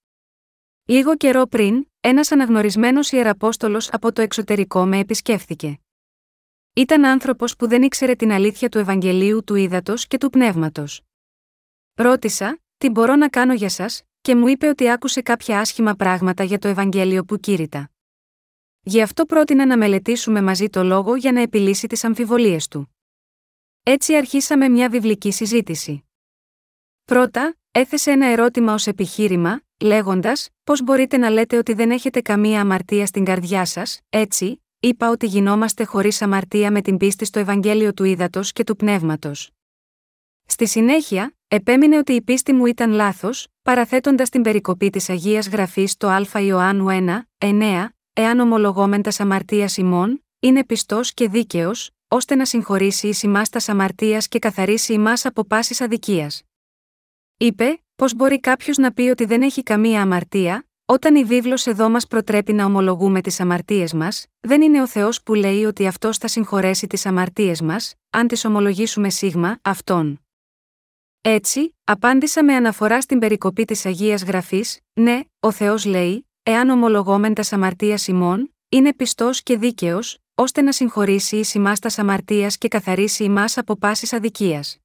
Λίγο καιρό πριν, ένας αναγνωρισμένος ιεραπόστολος από το εξωτερικό με επισκέφθηκε. Ήταν άνθρωπος που δεν ήξερε την αλήθεια του Ευαγγελίου του Ήδατος και του Πνεύματος. Ρώτησα, τι μπορώ να κάνω για σας, και μου είπε ότι άκουσε κάποια άσχημα πράγματα για το Ευαγγέλιο που κήρυτα. Γι' αυτό πρότεινα να μελετήσουμε μαζί το λόγο για να επιλύσει τις αμφιβολίες του. Έτσι αρχίσαμε μια βιβλική συζήτηση. Πρώτα, έθεσε ένα ερώτημα ως επιχείρημα, λέγοντας: Πώς μπορείτε να λέτε ότι δεν έχετε καμία αμαρτία στην καρδιά σας, έτσι, είπα ότι γινόμαστε χωρίς αμαρτία με την πίστη στο Ευαγγέλιο του Ήδατος και του Πνεύματος. Στη συνέχεια, επέμεινε ότι η πίστη μου ήταν λάθος, παραθέτοντας την περικοπή της Αγίας Γραφής στο Α Ιωάννου 1, 9, εάν ομολογόμεν τα αμαρτίας ημών, είναι πιστός και δίκαιος, ώστε να συγχωρήσει ει ημά τα αμαρτίας και καθαρίσει ημάς από πάσης αδικίας. Είπε, πώς μπορεί κάποιος να πει ότι δεν έχει καμία αμαρτία, όταν η βίβλος εδώ μας προτρέπει να ομολογούμε τις αμαρτίες μας, δεν είναι ο Θεός που λέει ότι αυτός θα συγχωρέσει τις αμαρτίες μας, αν τις ομολογήσουμε σίγμα, αυτόν. Έτσι, απάντησα με αναφορά στην περικοπή της Αγίας Γραφής, ναι, ο Θεός λέει, εάν ομολογόμεν τα αμαρτίας ημών, είναι πιστός και δίκαιος, ώστε να συγχωρήσει ει ημά τα αμαρτίας και καθαρίσει ημάς από πάσης αδικίας.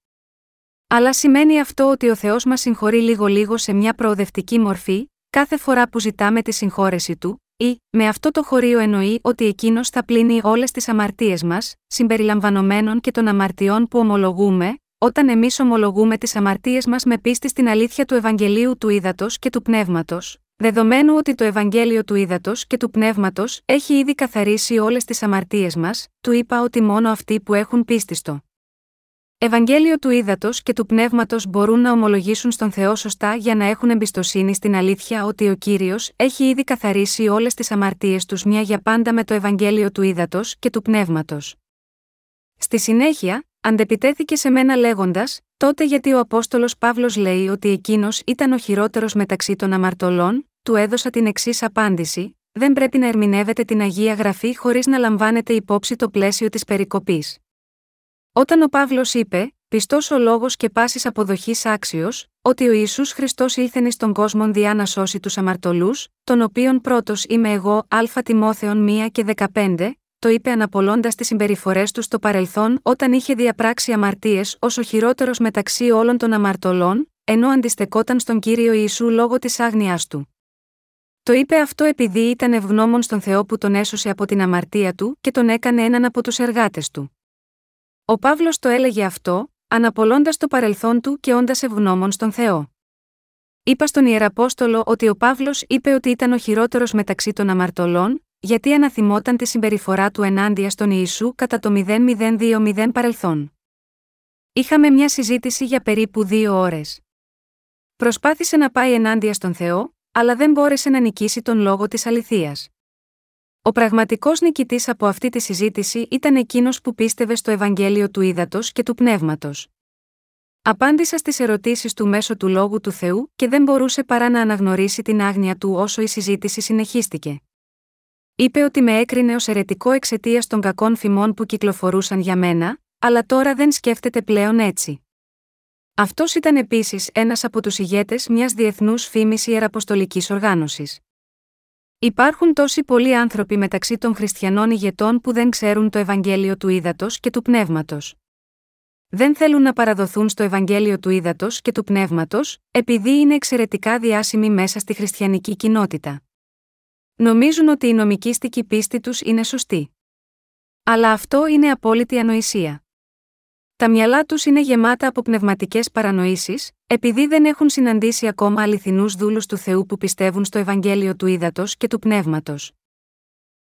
Αλλά σημαίνει αυτό ότι ο Θεός μας συγχωρεί λίγο-λίγο σε μια προοδευτική μορφή, κάθε φορά που ζητάμε τη συγχώρεση του, ή, με αυτό το χωρίο εννοεί ότι εκείνος θα πλύνει όλες τις αμαρτίες μας, συμπεριλαμβανομένων και των αμαρτιών που ομολογούμε, όταν εμείς ομολογούμε τις αμαρτίες μας με πίστη στην αλήθεια του Ευαγγελίου του Ήδατος και του Πνεύματος, δεδομένου ότι το Ευαγγέλιο του Ήδατος και του Πνεύματος έχει ήδη καθαρίσει όλες τις αμαρτίες μας, του είπα ότι μόνο αυτοί που έχουν πίστη στο Ευαγγέλιο του Ήδατος και του Πνεύματος μπορούν να ομολογήσουν στον Θεό σωστά για να έχουν εμπιστοσύνη στην αλήθεια ότι ο κύριος έχει ήδη καθαρίσει όλες τις αμαρτίες τους μια για πάντα με το Ευαγγέλιο του Ήδατος και του Πνεύματος. Στη συνέχεια, αντεπιτέθηκε σε μένα λέγοντας, τότε γιατί ο Απόστολος Παύλος λέει ότι εκείνος ήταν ο χειρότερος μεταξύ των αμαρτωλών, του έδωσα την εξής απάντηση: Δεν πρέπει να ερμηνεύετε την αγία γραφή χωρίς να λαμβάνετε υπόψη το πλαίσιο της περικοπής. Όταν ο Παύλος είπε, πιστός ο λόγος και πάσης αποδοχής άξιος, ότι ο Ισού Χριστός ήλθεν στον κόσμο διά να σώσει τους αμαρτωλούς, τον οποίον πρώτος είμαι εγώ, Α Τιμόθεων 1 και 15, το είπε αναπολώντας τις συμπεριφορές του στο παρελθόν όταν είχε διαπράξει αμαρτίες ως ο χειρότερος μεταξύ όλων των αμαρτωλών, ενώ αντιστεκόταν στον κύριο Ιησού λόγω της άγνοιά του. Το είπε αυτό επειδή ήταν ευγνώμων στον Θεό που τον έσωσε από την αμαρτία του και τον έκανε έναν από τους εργάτες του. Ο Παύλος το έλεγε αυτό, αναπολώντας το παρελθόν του και όντας ευγνώμων στον Θεό. Είπα στον Ιεραπόστολο ότι ο Παύλος είπε ότι ήταν ο χειρότερος μεταξύ των αμαρτωλών, γιατί αναθυμόταν τη συμπεριφορά του ενάντια στον Ιησού κατά το 0020 παρελθόν. Είχαμε μια συζήτηση για περίπου δύο ώρες. Προσπάθησε να πάει ενάντια στον Θεό, αλλά δεν μπόρεσε να νικήσει τον λόγο της αληθείας. Ο πραγματικός νικητής από αυτή τη συζήτηση ήταν εκείνος που πίστευε στο Ευαγγέλιο του Ήδατος και του Πνεύματος. Απάντησα στις ερωτήσεις του μέσω του λόγου του Θεού και δεν μπορούσε παρά να αναγνωρίσει την άγνοια του όσο η συζήτηση συνεχίστηκε. Είπε ότι με έκρινε ως αιρετικό εξαιτίας των κακών φημών που κυκλοφορούσαν για μένα, αλλά τώρα δεν σκέφτεται πλέον έτσι. Αυτός ήταν επίσης ένας από τους ηγέτες μιας διεθνούς φήμης ιεραποστολικής οργάνωσης. Υπάρχουν τόσοι πολλοί άνθρωποι μεταξύ των χριστιανών ηγετών που δεν ξέρουν το Ευαγγέλιο του Ήδατος και του Πνεύματος. Δεν θέλουν να παραδοθούν στο Ευαγγέλιο του Ήδατος και του Πνεύματος, επειδή είναι εξαιρετικά διάσημοι μέσα στη χριστιανική κοινότητα. Νομίζουν ότι η νομικήστικη πίστη τους είναι σωστή. Αλλά αυτό είναι απόλυτη ανοησία. Τα μυαλά τους είναι γεμάτα από πνευματικές παρανοήσεις, επειδή δεν έχουν συναντήσει ακόμα αληθινούς δούλους του Θεού που πιστεύουν στο Ευαγγέλιο του Ήδατος και του Πνεύματος.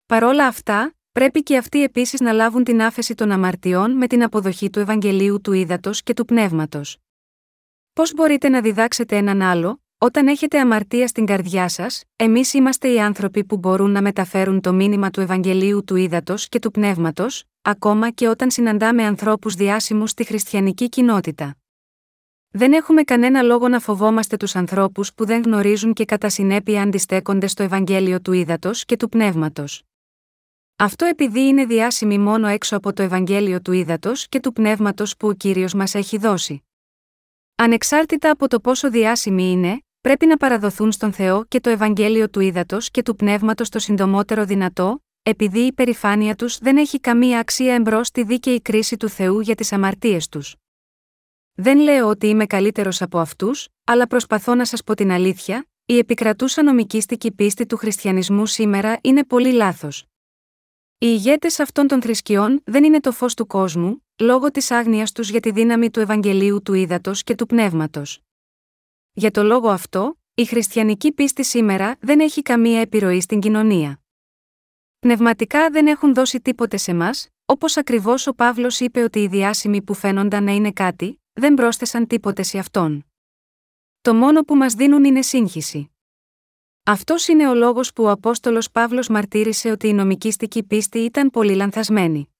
Παρόλα αυτά, πρέπει και αυτοί επίσης να λάβουν την άφεση των αμαρτιών με την αποδοχή του Ευαγγελίου του Ήδατος και του Πνεύματος. Πώς μπορείτε να διδάξετε έναν άλλο, όταν έχετε αμαρτία στην καρδιά σας, εμείς είμαστε οι άνθρωποι που μπορούν να μεταφέρουν το μήνυμα του Ευαγγελίου του Ήδατος και του Πνεύματος, ακόμα και όταν συναντάμε ανθρώπους διάσημους στη χριστιανική κοινότητα. Δεν έχουμε κανένα λόγο να φοβόμαστε τους ανθρώπους που δεν γνωρίζουν και κατά συνέπεια αντιστέκονται στο Ευαγγέλιο του Ήδατος και του Πνεύματος. Αυτό επειδή είναι διάσημοι μόνο έξω από το Ευαγγέλιο του Ήδατος και του Πνεύματος που ο κύριος μας έχει δώσει. Ανεξάρτητα από το πόσο διάσημοι είναι, πρέπει να παραδοθούν στον Θεό και το Ευαγγέλιο του Ήδατος και του Πνεύματος το συντομότερο δυνατό, επειδή η περηφάνεια τους δεν έχει καμία αξία εμπρός στη δίκαιη κρίση του Θεού για τις αμαρτίες τους. Δεν λέω ότι είμαι καλύτερος από αυτούς, αλλά προσπαθώ να σας πω την αλήθεια, η επικρατούσα νομικήστικη πίστη του χριστιανισμού σήμερα είναι πολύ λάθος. Οι ηγέτες αυτών των θρησκειών δεν είναι το φως του κόσμου, λόγω της άγνοιας τους για τη δύναμη του Ευαγγελίου του Ήδατος και του Πνεύματος. Για το λόγο αυτό, η χριστιανική πίστη σήμερα δεν έχει καμία επιρροή στην κοινωνία. Πνευματικά δεν έχουν δώσει τίποτε σε μας, όπως ακριβώς ο Παύλος είπε ότι οι διάσημοι που φαίνονταν να είναι κάτι, δεν πρόσθεσαν τίποτε σε αυτόν. Το μόνο που μας δίνουν είναι σύγχυση. Αυτός είναι ο λόγος που ο Απόστολος Παύλος μαρτύρησε ότι η νομικήστική πίστη ήταν πολύ λανθασμένη.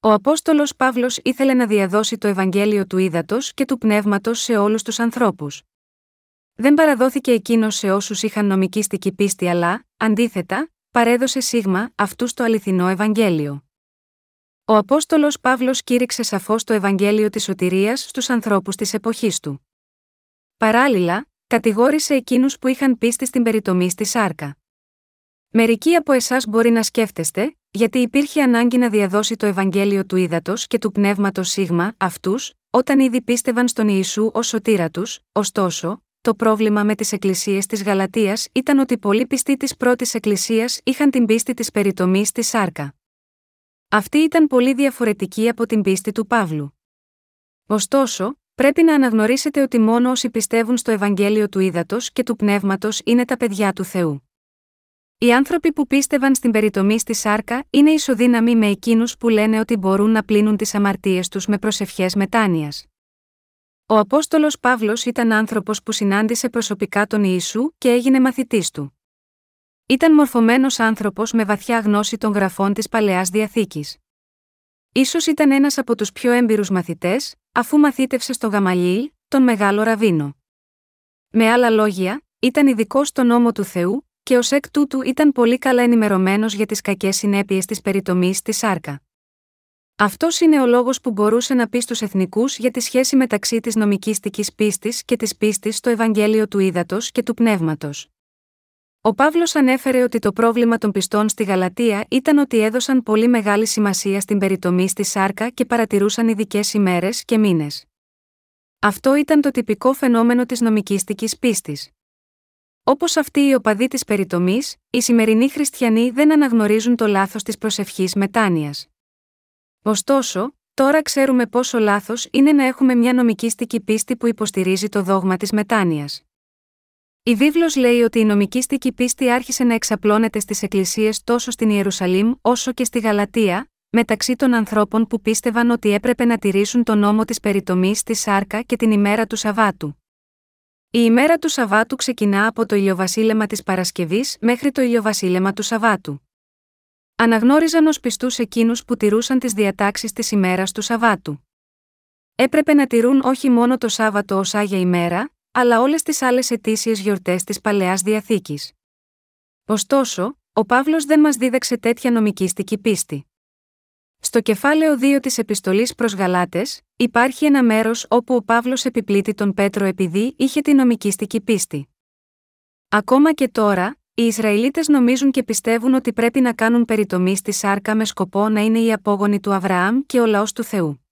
Ο Απόστολος Παύλος ήθελε να διαδώσει το Ευαγγέλιο του ύδατο και του πνεύματος σε όλους τους ανθρώπους. Δεν παραδόθηκε εκείνος σε όσους είχαν νομικήστική πίστη, αλλά, αντίθετα, παρέδωσε σίγμα αυτού το αληθινό Ευαγγέλιο. Ο Απόστολος Παύλος κήρυξε σαφώς το Ευαγγέλιο της σωτηρίας στους ανθρώπους της εποχής του. Παράλληλα, κατηγόρησε εκείνους που είχαν πίστη στην περιτομή στη Σάρκα. Μερικοί από εσάς μπορεί να σκέφτεστε, γιατί υπήρχε ανάγκη να διαδώσει το Ευαγγέλιο του ύδατος και του πνεύματος σίγμα αυτούς, όταν ήδη πίστευαν στον Ιησού ως σωτήρα τους, ωστόσο, το πρόβλημα με τις εκκλησίες της Γαλατείας ήταν ότι πολλοί πιστοί της πρώτης εκκλησίας είχαν την πίστη της περιτομή στη Σάρκα. Αυτή ήταν πολύ διαφορετική από την πίστη του Παύλου. Ωστόσο, πρέπει να αναγνωρίσετε ότι μόνο όσοι πιστεύουν στο Ευαγγέλιο του Ήδατος και του Πνεύματος είναι τα παιδιά του Θεού. Οι άνθρωποι που πίστευαν στην περιτομή στη Σάρκα είναι ισοδύναμοι με εκείνους που λένε ότι μπορούν να πλύνουν τις αμαρτίες τους με προσευχές μετάνοιας. Ο Απόστολος Παύλος ήταν άνθρωπος που συνάντησε προσωπικά τον Ιησού και έγινε μαθητής του. Ήταν μορφωμένος άνθρωπος με βαθιά γνώση των γραφών της παλαιάς διαθήκης. σω ήταν ένας από τους πιο έμπειρους μαθητές, αφού μαθήτευσε στο Γαμαλίλ, τον μεγάλο ραβίνο. Με άλλα λόγια, ήταν ειδικό στον νόμο του Θεού, και ως εκ τούτου ήταν πολύ καλά ενημερωμένος για τις κακές συνέπειες της περιτομής στη Σάρκα. Αυτός είναι ο λόγος που μπορούσε να πει στους εθνικούς για τη σχέση μεταξύ της νομικήστική πίστης και της πίστης στο Ευαγγέλιο του Ήδατος και του Πνεύματος. Ο Παύλος ανέφερε ότι το πρόβλημα των πιστών στη Γαλατεία ήταν ότι έδωσαν πολύ μεγάλη σημασία στην περιτομή στη Σάρκα και παρατηρούσαν ειδικές ημέρες και μήνες. Αυτό ήταν το τυπικό φαινόμενο της νομικήστική πίστης. Όπως αυτοί οι οπαδοί της περιτομής, οι σημερινοί χριστιανοί δεν αναγνωρίζουν το λάθος της προσευχής μετάνοιας. Ωστόσο, τώρα ξέρουμε πόσο λάθος είναι να έχουμε μια νομικήστικη πίστη που υποστηρίζει το δόγμα της μετάνοιας. Η βίβλος λέει ότι η νομικήστικη πίστη άρχισε να εξαπλώνεται στις εκκλησίες τόσο στην Ιερουσαλήμ όσο και στη Γαλατεία, μεταξύ των ανθρώπων που πίστευαν ότι έπρεπε να τηρήσουν τον νόμο της περιτομής στη Σάρκα και την ημέρα του Σαββάτου. Η ημέρα του Σαββάτου ξεκινά από το ηλιοβασίλεμα της Παρασκευής μέχρι το ηλιοβασίλεμα του Σαββάτου. Αναγνώριζαν ως πιστούς εκείνους που τηρούσαν τις διατάξεις της ημέρας του Σαββάτου. Έπρεπε να τηρούν όχι μόνο το Σάββατο ως άγια ημέρα, αλλά όλες τις άλλες ετήσιες γιορτές της παλαιάς διαθήκης. Ωστόσο, ο Παύλος δεν μας δίδαξε τέτοια νομικήστικη πίστη. Στο κεφάλαιο 2 της Επιστολής προς Γαλάτες, υπάρχει ένα μέρος όπου ο Παύλος επιπλήττει τον Πέτρο επειδή είχε την νομικήστική πίστη. Ακόμα και τώρα, οι Ισραηλίτες νομίζουν και πιστεύουν ότι πρέπει να κάνουν περιτομή στη σάρκα με σκοπό να είναι οι απόγονοι του Αβραάμ και ο λαός του Θεού.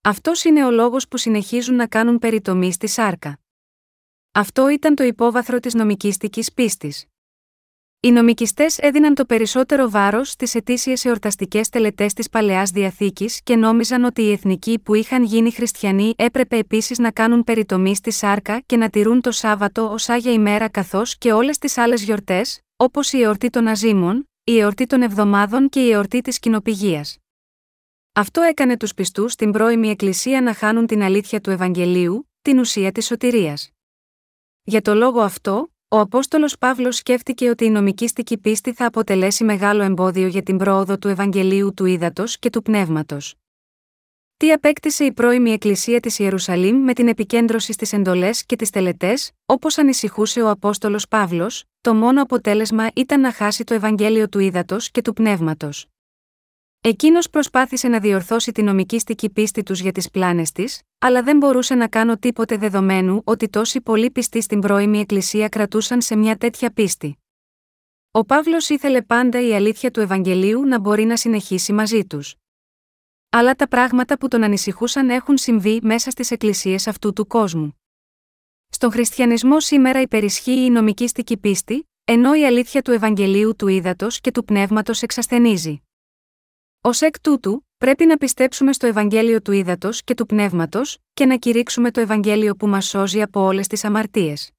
Αυτός είναι ο λόγος που συνεχίζουν να κάνουν περιτομή στη σάρκα. Αυτό ήταν το υπόβαθρο της νομικήστική πίστης. Οι νομικιστές έδιναν το περισσότερο βάρος στις ετήσιε εορταστικές τελετές της παλαιάς διαθήκης και νόμιζαν ότι οι εθνικοί που είχαν γίνει χριστιανοί έπρεπε επίσης να κάνουν περιτομή στη σάρκα και να τηρούν το Σάββατο ως άγια ημέρα καθώς και όλες τις άλλες γιορτές, όπως η εορτή των Αζήμων, η εορτή των Εβδομάδων και η εορτή της Κοινοπηγίας. Αυτό έκανε τους πιστούς στην πρώιμη Εκκλησία να χάνουν την αλήθεια του Ευαγγελίου, την ουσία της σωτηρίας. Για το λόγο αυτό, ο Απόστολος Παύλος σκέφτηκε ότι η νομικήστική πίστη θα αποτελέσει μεγάλο εμπόδιο για την πρόοδο του Ευαγγελίου του Ήδατος και του Πνεύματος. Τι απέκτησε η πρώιμη Εκκλησία της Ιερουσαλήμ με την επικέντρωση στις εντολές και τις τελετές, όπως ανησυχούσε ο Απόστολος Παύλος, το μόνο αποτέλεσμα ήταν να χάσει το Ευαγγέλιο του Ήδατος και του Πνεύματος. Εκείνος προσπάθησε να διορθώσει την νομικήστική πίστη τους για τις πλάνες της, αλλά δεν μπορούσε να κάνω τίποτε δεδομένου ότι τόσοι πολλοί πιστοί στην πρώιμη Εκκλησία κρατούσαν σε μια τέτοια πίστη. Ο Παύλος ήθελε πάντα η αλήθεια του Ευαγγελίου να μπορεί να συνεχίσει μαζί τους. Αλλά τα πράγματα που τον ανησυχούσαν έχουν συμβεί μέσα στις εκκλησίες αυτού του κόσμου. Στον χριστιανισμό σήμερα υπερισχύει η νομικήστική πίστη, ενώ η αλήθεια του Ευαγγελίου του ύδατο και του πνεύματος εξασθενίζει. Ω εκ τούτου, πρέπει να πιστέψουμε στο Ευαγγέλιο του Ήδατος και του Πνεύματος, και να κηρύξουμε το Ευαγγέλιο που μας σώζει από όλες τις αμαρτίες.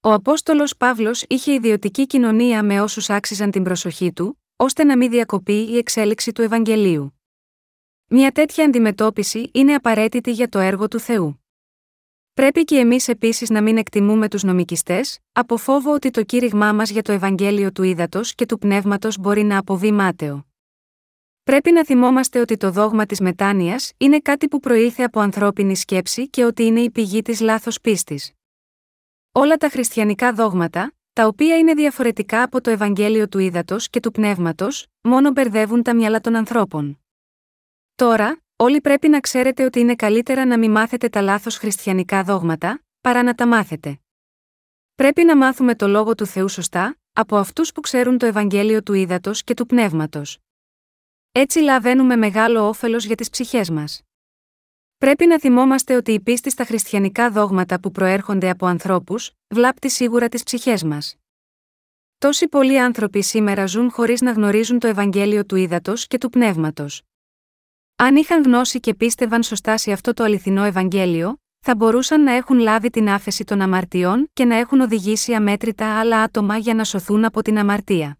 Ο Απόστολος Παύλος είχε ιδιωτική κοινωνία με όσους άξιζαν την προσοχή του, ώστε να μην διακοπεί η εξέλιξη του Ευαγγελίου. Μια τέτοια αντιμετώπιση είναι απαραίτητη για το έργο του Θεού. Πρέπει και εμείς επίσης να μην εκτιμούμε τους νομικιστές, από φόβο ότι το κήρυγμά μας για το Ευαγγέλιο του Ήδατος και του Πνεύματος μπορεί να αποβεί μάταιο. Πρέπει να θυμόμαστε ότι το δόγμα της μετάνοιας είναι κάτι που προήλθε από ανθρώπινη σκέψη και ότι είναι η πηγή της λάθος πίστης. Όλα τα χριστιανικά δόγματα, τα οποία είναι διαφορετικά από το Ευαγγέλιο του Ήδατος και του Πνεύματος, μόνο μπερδεύουν τα μυαλά των ανθρώπων. Τώρα, όλοι πρέπει να ξέρετε ότι είναι καλύτερα να μην μάθετε τα λάθος χριστιανικά δόγματα, παρά να τα μάθετε. Πρέπει να μάθουμε το λόγο του Θεού σωστά, από αυτούς που ξέρουν το Ευαγγέλιο του Ήδατος και του Πνεύματος. Έτσι λαβαίνουμε μεγάλο όφελος για τις ψυχές μας. Πρέπει να θυμόμαστε ότι η πίστη στα χριστιανικά δόγματα που προέρχονται από ανθρώπους, βλάπτει σίγουρα τις ψυχές μας. Τόσοι πολλοί άνθρωποι σήμερα ζουν χωρίς να γνωρίζουν το Ευαγγέλιο του ύδατο και του πνεύματος. Αν είχαν γνώση και πίστευαν σωστά σε αυτό το αληθινό Ευαγγέλιο, θα μπορούσαν να έχουν λάβει την άφεση των αμαρτιών και να έχουν οδηγήσει αμέτρητα άλλα άτομα για να σωθούν από την αμαρτία.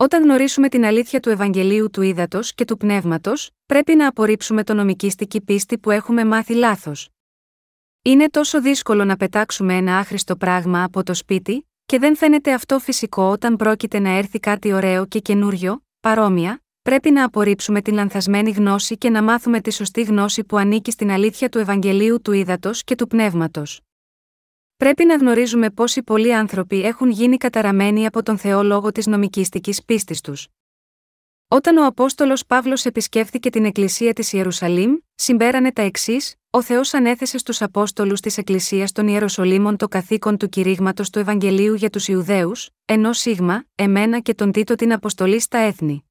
Όταν γνωρίσουμε την αλήθεια του Ευαγγελίου του Ήδατος και του Πνεύματος, πρέπει να απορρίψουμε το νομικήστική πίστη που έχουμε μάθει λάθος. Είναι τόσο δύσκολο να πετάξουμε ένα άχρηστο πράγμα από το σπίτι, και δεν φαίνεται αυτό φυσικό όταν πρόκειται να έρθει κάτι ωραίο και καινούριο, παρόμοια, πρέπει να απορρίψουμε την λανθασμένη γνώση και να μάθουμε τη σωστή γνώση που ανήκει στην αλήθεια του Ευαγγελίου του Ήδατος και του Πνεύματος. Πρέπει να γνωρίζουμε πόσοι πολλοί άνθρωποι έχουν γίνει καταραμένοι από τον Θεό λόγω της νομικήστική πίστης τους. Όταν ο Απόστολος Παύλος επισκέφθηκε την Εκκλησία της Ιερουσαλήμ, συμπέρανε τα εξής: Ο Θεός ανέθεσε στους Απόστολους της Εκκλησίας των Ιεροσολύμων το καθήκον του κηρύγματος του Ευαγγελίου για τους Ιουδαίους, ενώ σίγμα, εμένα και τον Τίτο την αποστολή στα έθνη.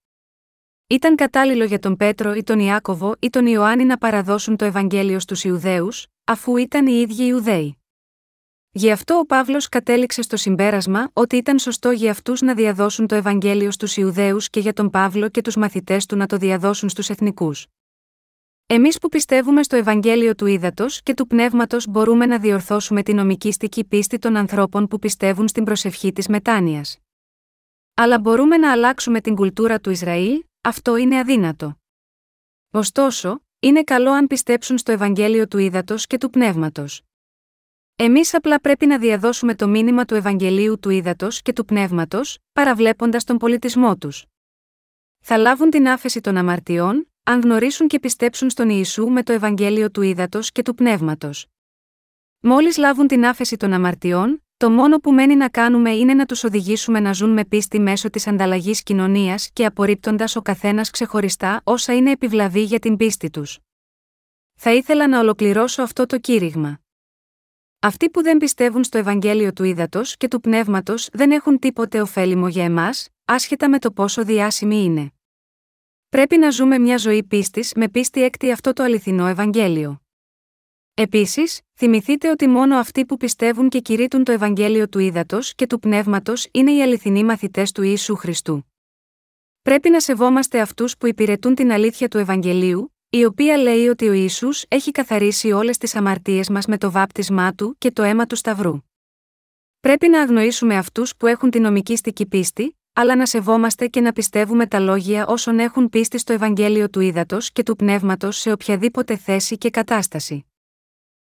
Ήταν κατάλληλο για τον Πέτρο ή τον Ιάκωβο ή τον Ιωάννη να παραδώσουν το Ευαγγέλιο στους Ιουδαίους, αφού ήταν οι ίδιοι Ιουδαίοι. Γι' αυτό ο Παύλος κατέληξε στο συμπέρασμα ότι ήταν σωστό για αυτούς να διαδώσουν το Ευαγγέλιο στους Ιουδαίους και για τον Παύλο και τους μαθητές του να το διαδώσουν στους εθνικούς. Εμείς που πιστεύουμε στο Ευαγγέλιο του Ήδατος και του Πνεύματος μπορούμε να διορθώσουμε την νομικήστικη πίστη των ανθρώπων που πιστεύουν στην προσευχή της μετάνοιας. Αλλά μπορούμε να αλλάξουμε την κουλτούρα του Ισραήλ, αυτό είναι αδύνατο. Ωστόσο, είναι καλό αν πιστέψουν στο Ευαγγέλιο του Ήδατος και του Πνεύματος. Εμείς απλά πρέπει να διαδώσουμε το μήνυμα του Ευαγγελίου του Ήδατος και του Πνεύματος, παραβλέποντας τον πολιτισμό τους. Θα λάβουν την άφεση των αμαρτιών, αν γνωρίσουν και πιστέψουν στον Ιησού με το Ευαγγέλιο του Ήδατος και του Πνεύματος. Μόλις λάβουν την άφεση των αμαρτιών, το μόνο που μένει να κάνουμε είναι να τους οδηγήσουμε να ζουν με πίστη μέσω της ανταλλαγής κοινωνίας και απορρίπτοντας ο καθένας ξεχωριστά όσα είναι επιβλαβή για την πίστη τους. Θα ήθελα να ολοκληρώσω αυτό το κήρυγμα. Αυτοί που δεν πιστεύουν στο Ευαγγέλιο του Ήδατος και του Πνεύματος δεν έχουν τίποτε ωφέλιμο για εμάς, άσχετα με το πόσο διάσημοι είναι. Πρέπει να ζούμε μια ζωή πίστης με πίστη έκτη αυτό το αληθινό Ευαγγέλιο. Επίσης, θυμηθείτε ότι μόνο αυτοί που πιστεύουν και κηρύττουν το Ευαγγέλιο του Ήδατος και του Πνεύματος είναι οι αληθινοί μαθητές του Ιησού Χριστού. Πρέπει να σεβόμαστε αυτούς που υπηρετούν την αλήθεια του Ευαγγελίου, η οποία λέει ότι ο Ισού έχει καθαρίσει όλες τις αμαρτίες μας με το βάπτισμά του και το αίμα του Σταυρού. Πρέπει να αγνοήσουμε αυτούς που έχουν την νομικήστική πίστη, αλλά να σεβόμαστε και να πιστεύουμε τα λόγια όσων έχουν πίστη στο Ευαγγέλιο του Ήδατος και του Πνεύματος σε οποιαδήποτε θέση και κατάσταση.